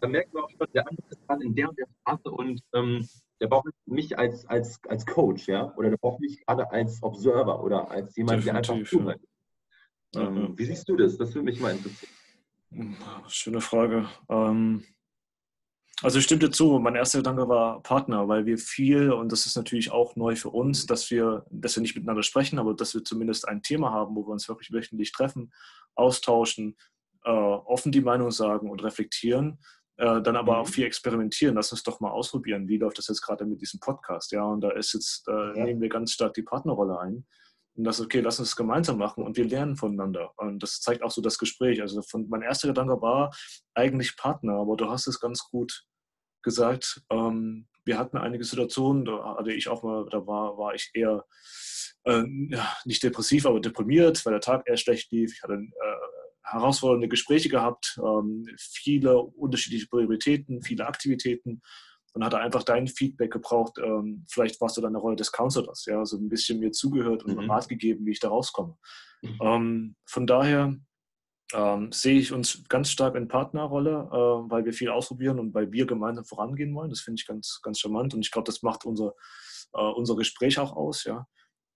da merkt man auch schon, der andere ist dann in der und der Phase und ähm, der braucht mich als, als, als Coach, ja, oder der braucht mich gerade als Observer oder als jemand, Definitiv, der einfach zuhört. Ja. Ähm, wie siehst du das? Das würde mich mal interessieren. Schöne Frage. Ähm, also ich stimme dir zu, mein erster Gedanke war Partner, weil wir viel, und das ist natürlich auch neu für uns, dass wir, dass wir nicht miteinander sprechen, aber dass wir zumindest ein Thema haben, wo wir uns wirklich wöchentlich treffen, austauschen, offen die Meinung sagen und reflektieren, äh, dann aber mhm. auch viel experimentieren. Lass uns doch mal ausprobieren, wie läuft das jetzt gerade mit diesem Podcast, ja, und da ist jetzt, äh, ja. nehmen wir ganz stark die Partnerrolle ein und das, okay, lass uns es gemeinsam machen und wir lernen voneinander. Und das zeigt auch so das Gespräch. Also von, mein erster Gedanke war eigentlich Partner, aber du hast es ganz gut gesagt. Ähm, wir hatten einige Situationen, da hatte ich auch mal, da war, war ich eher äh, nicht depressiv, aber deprimiert, weil der Tag eher schlecht lief. Ich hatte äh, herausfordernde Gespräche gehabt, ähm, viele unterschiedliche Prioritäten, viele Aktivitäten und hatte einfach dein Feedback gebraucht. Ähm, vielleicht warst du dann in der Rolle des Counselors, ja, so ein bisschen mir zugehört und mhm. Rat gegeben, wie ich da rauskomme. Mhm. Ähm, von daher ähm, sehe ich uns ganz stark in Partnerrolle, äh, weil wir viel ausprobieren und weil wir gemeinsam vorangehen wollen. Das finde ich ganz, ganz charmant und ich glaube, das macht unser, äh, unser Gespräch auch aus, ja.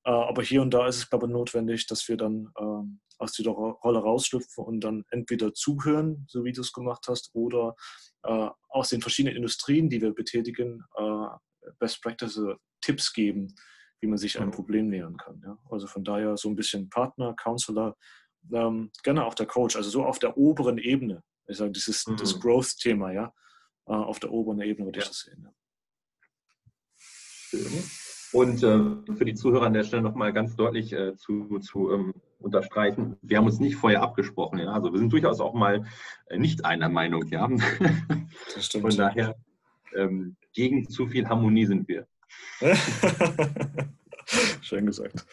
Äh, aber hier und da ist es, glaube ich, notwendig, dass wir dann ähm, aus dieser Rolle rausschlüpfen und dann entweder zuhören, so wie du es gemacht hast, oder äh, aus den verschiedenen Industrien, die wir betätigen, äh, Best Practice Tipps geben, wie man sich einem mhm. Problem nähern kann. Ja? Also von daher so ein bisschen Partner, Counselor, ähm, gerne auch der Coach, also so auf der oberen Ebene. Ich sage, dieses mhm. das Growth-Thema, ja, äh, auf der oberen Ebene würde ja. ich das sehen. Ja. Und äh, für die Zuhörer an der Stelle nochmal ganz deutlich äh, zu, zu ähm, unterstreichen, wir haben uns nicht vorher abgesprochen. Ja? Also wir sind durchaus auch mal äh, nicht einer Meinung. Ja? Das stimmt. Von daher, ähm, gegen zu viel Harmonie sind wir. Schön gesagt.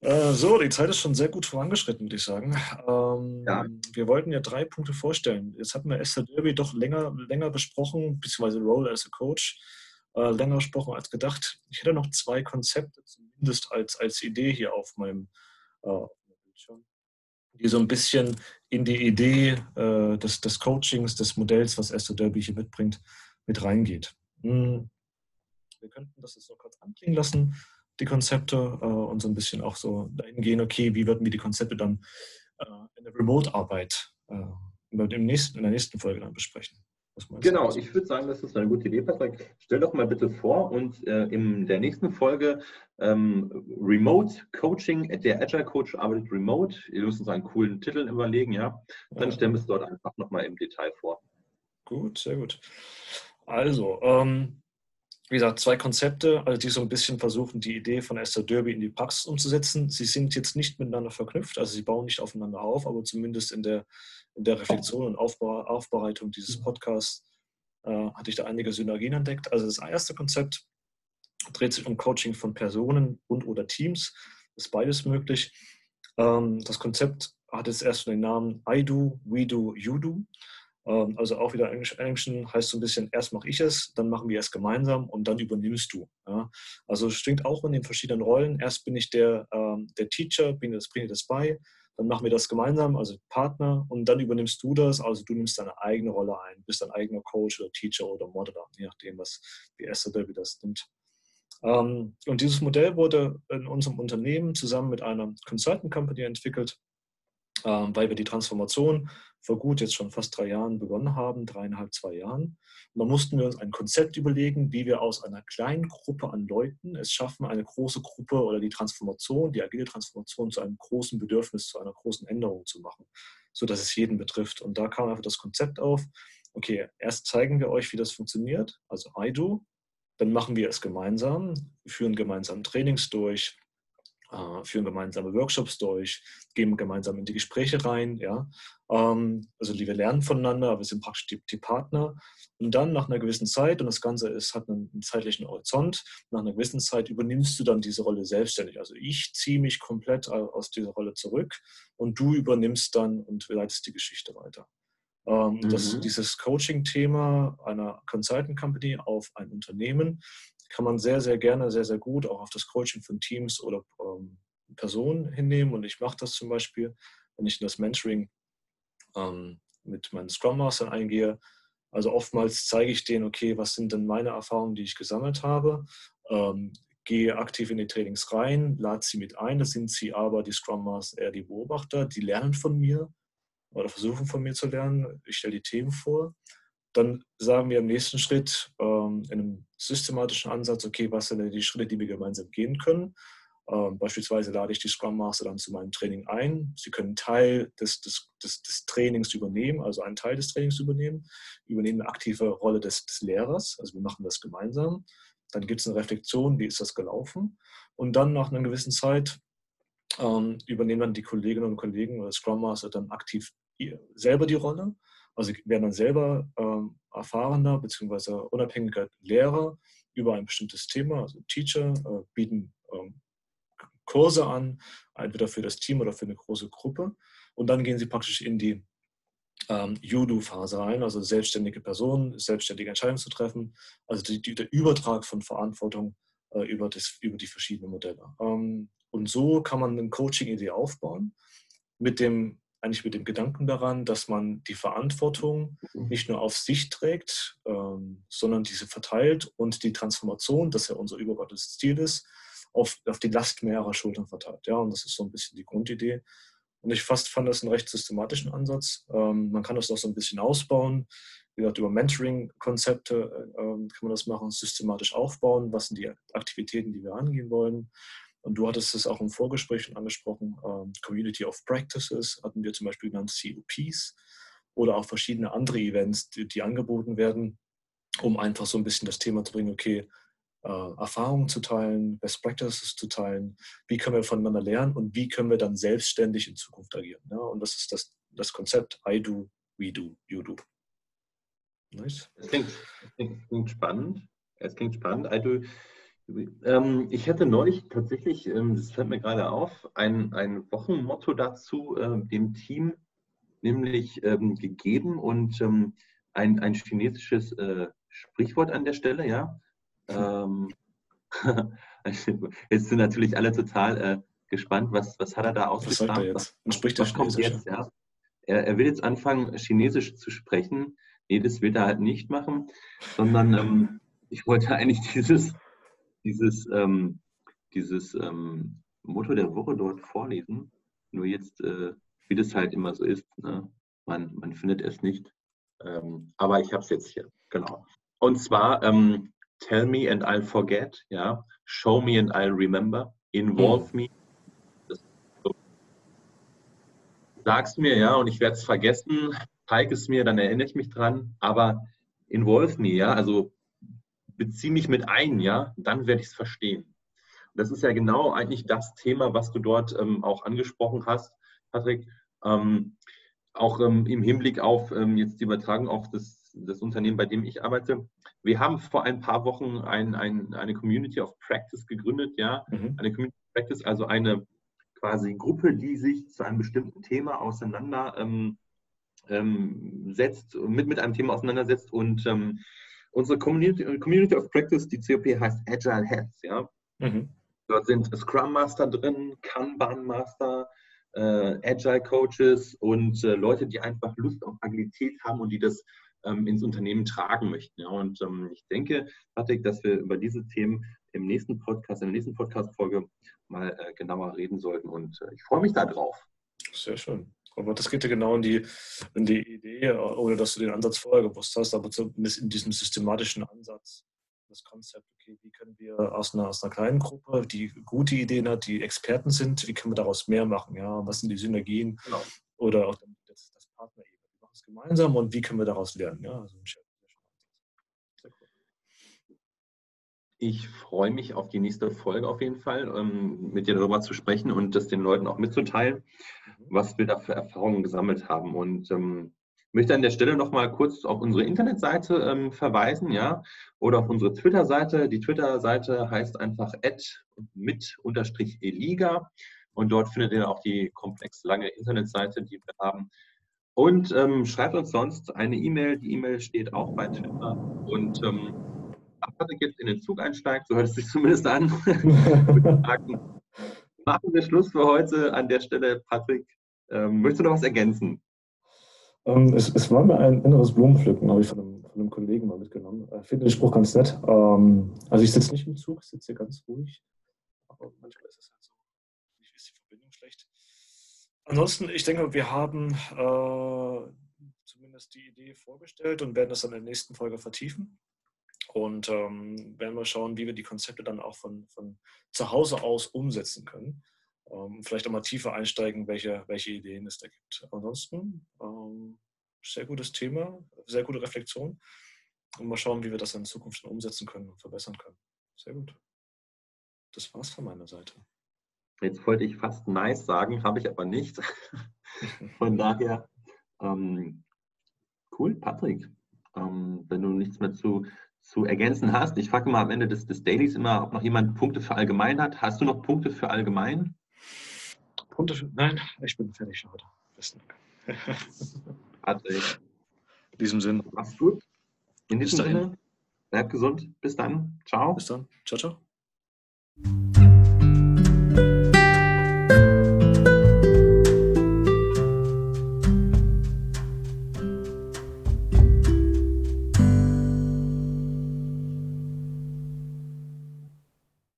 Äh, so, die Zeit ist schon sehr gut vorangeschritten, würde ich sagen. Ähm, ja. Wir wollten ja drei Punkte vorstellen. Jetzt hatten wir Esther Derby doch länger, länger besprochen, beziehungsweise Role as a Coach. Äh, länger gesprochen als gedacht. Ich hätte noch zwei Konzepte, zumindest als, als Idee hier auf meinem äh, Bildschirm, die so ein bisschen in die Idee äh, des, des Coachings, des Modells, was Esther Derby hier mitbringt, mit reingeht. Hm. Wir könnten das jetzt noch kurz anklingen lassen, die Konzepte, äh, und so ein bisschen auch so dahin gehen, okay, wie würden wir die Konzepte dann äh, in der Remote-Arbeit äh, in, nächsten, in der nächsten Folge dann besprechen. Genau, ich würde sagen, das ist eine gute Idee, Patrick. Stell doch mal bitte vor und äh, in der nächsten Folge ähm, Remote Coaching, der Agile Coach arbeitet remote. Ihr müsst uns einen coolen Titel überlegen, ja. Dann stellen wir es dort einfach nochmal im Detail vor. Gut, sehr gut. Also, ähm, wie gesagt, zwei Konzepte, also die so ein bisschen versuchen, die Idee von Esther Derby in die Praxis umzusetzen. Sie sind jetzt nicht miteinander verknüpft, also sie bauen nicht aufeinander auf, aber zumindest in der, in der Reflexion und Aufbe Aufbereitung dieses Podcasts äh, hatte ich da einige Synergien entdeckt. Also das erste Konzept dreht sich um Coaching von Personen und oder Teams. Ist beides möglich. Ähm, das Konzept hat jetzt erst den Namen I do, we do, you do. Ähm, also auch wieder Englischen heißt so ein bisschen, erst mache ich es, dann machen wir es gemeinsam und dann übernimmst du. Ja. Also es stinkt auch in den verschiedenen Rollen. Erst bin ich der, ähm, der Teacher, bin das, bringe das bei, dann machen wir das gemeinsam, also Partner, und dann übernimmst du das, also du nimmst deine eigene Rolle ein, bist dein eigener Coach oder Teacher oder Modeler, je nachdem, was wie Esther Derby das nimmt. Ähm, und dieses Modell wurde in unserem Unternehmen zusammen mit einer Consultant Company entwickelt, weil wir die Transformation vor gut jetzt schon fast drei Jahren begonnen haben, dreieinhalb, zwei Jahren. Und da mussten wir uns ein Konzept überlegen, wie wir aus einer kleinen Gruppe an Leuten es schaffen, eine große Gruppe oder die Transformation, die agile Transformation zu einem großen Bedürfnis, zu einer großen Änderung zu machen, sodass es jeden betrifft. Und da kam einfach das Konzept auf, okay, erst zeigen wir euch, wie das funktioniert, also I do, dann machen wir es gemeinsam, führen gemeinsam Trainings durch, äh, führen gemeinsame Workshops durch, gehen gemeinsam in die Gespräche rein. Ja? Ähm, also wir lernen voneinander, aber wir sind praktisch die, die, Partner. Und dann nach einer gewissen Zeit, und das Ganze ist, hat einen, einen, zeitlichen Horizont, nach einer gewissen Zeit übernimmst du dann diese Rolle selbstständig. Also ich ziehe mich komplett aus dieser Rolle zurück und du übernimmst dann und leitest die Geschichte weiter. Ähm, mhm. das, dieses Coaching-Thema einer Consultant Company auf ein Unternehmen kann man sehr, sehr gerne, sehr, sehr gut auch auf das Coaching von Teams oder ähm, Personen hinnehmen. Und ich mache das zum Beispiel, wenn ich in das Mentoring ähm, mit meinen Scrum Mastern eingehe. Also oftmals zeige ich denen, okay, was sind denn meine Erfahrungen, die ich gesammelt habe. Ähm, gehe aktiv in die Trainings rein, lade sie mit ein. Das sind sie aber, die Scrum Master, eher die Beobachter, die lernen von mir oder versuchen von mir zu lernen. Ich stelle die Themen vor dann sagen wir im nächsten Schritt ähm, in einem systematischen Ansatz, okay, was sind denn die Schritte, die wir gemeinsam gehen können? Ähm, beispielsweise lade ich die Scrum Master dann zu meinem Training ein. Sie können Teil des, des, des, des, Trainings übernehmen, also einen Teil des Trainings übernehmen, übernehmen eine aktive Rolle des, des Lehrers, also wir machen das gemeinsam. Dann gibt es eine Reflexion, wie ist das gelaufen? Und dann nach einer gewissen Zeit ähm, übernehmen dann die Kolleginnen und Kollegen oder Scrum Master dann aktiv selber die Rolle also werden dann selber ähm, erfahrener bzw. unabhängiger Lehrer über ein bestimmtes Thema, also Teacher, äh, bieten ähm, Kurse an, entweder für das Team oder für eine große Gruppe. Und dann gehen sie praktisch in die ähm, You-Do-Phase rein, also selbstständige Personen, selbstständige Entscheidungen zu treffen, also die, die, der Übertrag von Verantwortung äh, über, das, über die verschiedenen Modelle. Ähm, und so kann man eine Coaching-Idee aufbauen mit dem eigentlich mit dem Gedanken daran, dass man die Verantwortung mhm. nicht nur auf sich trägt, ähm, sondern diese verteilt und die Transformation, das ja unser übergeordnetes Ziel ist, auf, auf die Last mehrerer Schultern verteilt. Ja, und das ist so ein bisschen die Grundidee. Und ich fast fand das einen recht systematischen Ansatz. Ähm, man kann das auch so ein bisschen ausbauen. Wie gesagt, über Mentoring-Konzepte äh, kann man das machen, systematisch aufbauen. Was sind die Aktivitäten, die wir angehen wollen? Und du hattest es auch im Vorgespräch schon angesprochen, ähm, Community of Practices hatten wir zum Beispiel genannt COPs oder auch verschiedene andere Events, die, die angeboten werden, um einfach so ein bisschen das Thema zu bringen, okay, äh, Erfahrungen zu teilen, Best Practices zu teilen, wie können wir voneinander lernen und wie können wir dann selbstständig in Zukunft agieren. Ja? Und das ist das, das Konzept I do, we do, you do. Nice. Das klingt, das klingt spannend. Es klingt spannend. I do, ähm, ich hatte neulich tatsächlich, ähm, das fällt mir gerade auf, ein, ein Wochenmotto dazu äh, dem Team nämlich ähm, gegeben und ähm, ein, ein chinesisches äh, Sprichwort an der Stelle, ja. Ähm, jetzt sind natürlich alle total äh, gespannt, was, was hat er da ausgebracht. Was, was, spricht was kommt jetzt? Ja? Er, er, will jetzt anfangen, Chinesisch zu sprechen. Nee, das will er halt nicht machen, sondern ähm, ich wollte eigentlich dieses, dieses, ähm, dieses ähm, Motto der Woche dort vorlesen. Nur jetzt, äh, wie das halt immer so ist, ne? man, man findet es nicht. Ähm, aber ich habe es jetzt hier, genau. Und zwar, ähm, tell me and I'll forget, ja. Show me and I'll remember. Involve mhm. me. Sag's mir, ja, und ich werde es vergessen. Zeig es mir, dann erinnere ich mich dran. Aber involve me, ja, also bezieh mich mit ein, ja, dann werde ich es verstehen. Das ist ja genau eigentlich das Thema, was du dort ähm, auch angesprochen hast, Patrick. Ähm, auch ähm, im Hinblick auf ähm, jetzt die Übertragung auf das, das, Unternehmen, bei dem ich arbeite. Wir haben vor ein paar Wochen ein, ein, eine Community of Practice gegründet, ja, mhm. eine Community of Practice, also eine quasi Gruppe, die sich zu einem bestimmten Thema auseinander ähm, ähm setzt, mit, mit einem Thema auseinandersetzt und unsere Community, Community of Practice, die COP heißt Agile Heads, ja. Mhm. Dort sind Scrum Master drin, Kanban Master, äh, Agile Coaches und äh, Leute, die einfach Lust auf Agilität haben und die das ähm, ins Unternehmen tragen möchten. Ja. Und ähm, ich denke, Patrick, dass wir über diese Themen im nächsten Podcast, in der nächsten Podcast-Folge mal äh, genauer reden sollten. Und äh, ich freue mich darauf. Sehr schön. Aber das geht ja genau in die, in die Idee, ohne dass du den Ansatz vorher gewusst hast, aber zumindest in diesem systematischen Ansatz das Konzept, okay, wie können wir aus einer, aus einer kleinen Gruppe, die gute Ideen hat, die Experten sind, wie können wir daraus mehr machen? Ja, was sind die Synergien genau. oder auch das, das Partnerebene? Wir machen es gemeinsam und wie können wir daraus lernen? Ja, also Ich freue mich auf die nächste Folge auf jeden Fall, ähm, mit dir darüber zu sprechen und das den Leuten auch mitzuteilen, mhm. was wir da für Erfahrungen gesammelt haben. Und ähm, möchte an der Stelle noch mal kurz auf unsere Internetseite ähm, verweisen, ja, oder auf unsere Twitter-Seite. Die Twitter-Seite heißt einfach mit-eliga und dort findet ihr auch die komplex lange Internetseite, die wir haben. Und ähm, schreibt uns sonst eine E-Mail. Die E-Mail steht auch bei Twitter. Und ähm, Patrick jetzt in den Zug einsteigt, so hört es sich zumindest an, machen wir Schluss für heute an der Stelle. Patrick, ähm, möchtest du noch was ergänzen? Ähm, es, es, war mir ein inneres Blumenpflücken, habe ich von einem, von einem, Kollegen mal mitgenommen. Ich finde den Spruch ganz nett. Ähm, also ich sitze nicht im Zug, ich sitze hier ganz ruhig. Aber manchmal ist es halt so, ist die Verbindung schlecht. Ansonsten, ich denke, wir haben äh, zumindest die Idee vorgestellt und werden das dann in der nächsten Folge vertiefen. Und ähm, werden wir schauen, wie wir die Konzepte dann auch von, von zu Hause aus umsetzen können ähm, vielleicht auch mal tiefer einsteigen, welche, welche Ideen es da gibt. Ansonsten, ähm, sehr gutes Thema, sehr gute Reflexion. Und mal schauen, wie wir das in Zukunft schon umsetzen können und verbessern können. Sehr gut. Das war's von meiner Seite. Jetzt wollte ich fast nice sagen, habe ich aber nicht. Von daher, ähm, cool, Patrick. Ähm, wenn du nichts mehr zu, zu ergänzen hast, ich frage mal am Ende des, des Dailies immer, ob noch jemand Punkte für allgemein hat. Hast du noch Punkte für allgemein? Punkte Nein, ich bin fertig heute. Besten Dank. Patrick. In diesem Sinne. Mach's gut. In diesem Sinne, bleib gesund. Bis dann. Ciao. Bis dann. Ciao, ciao.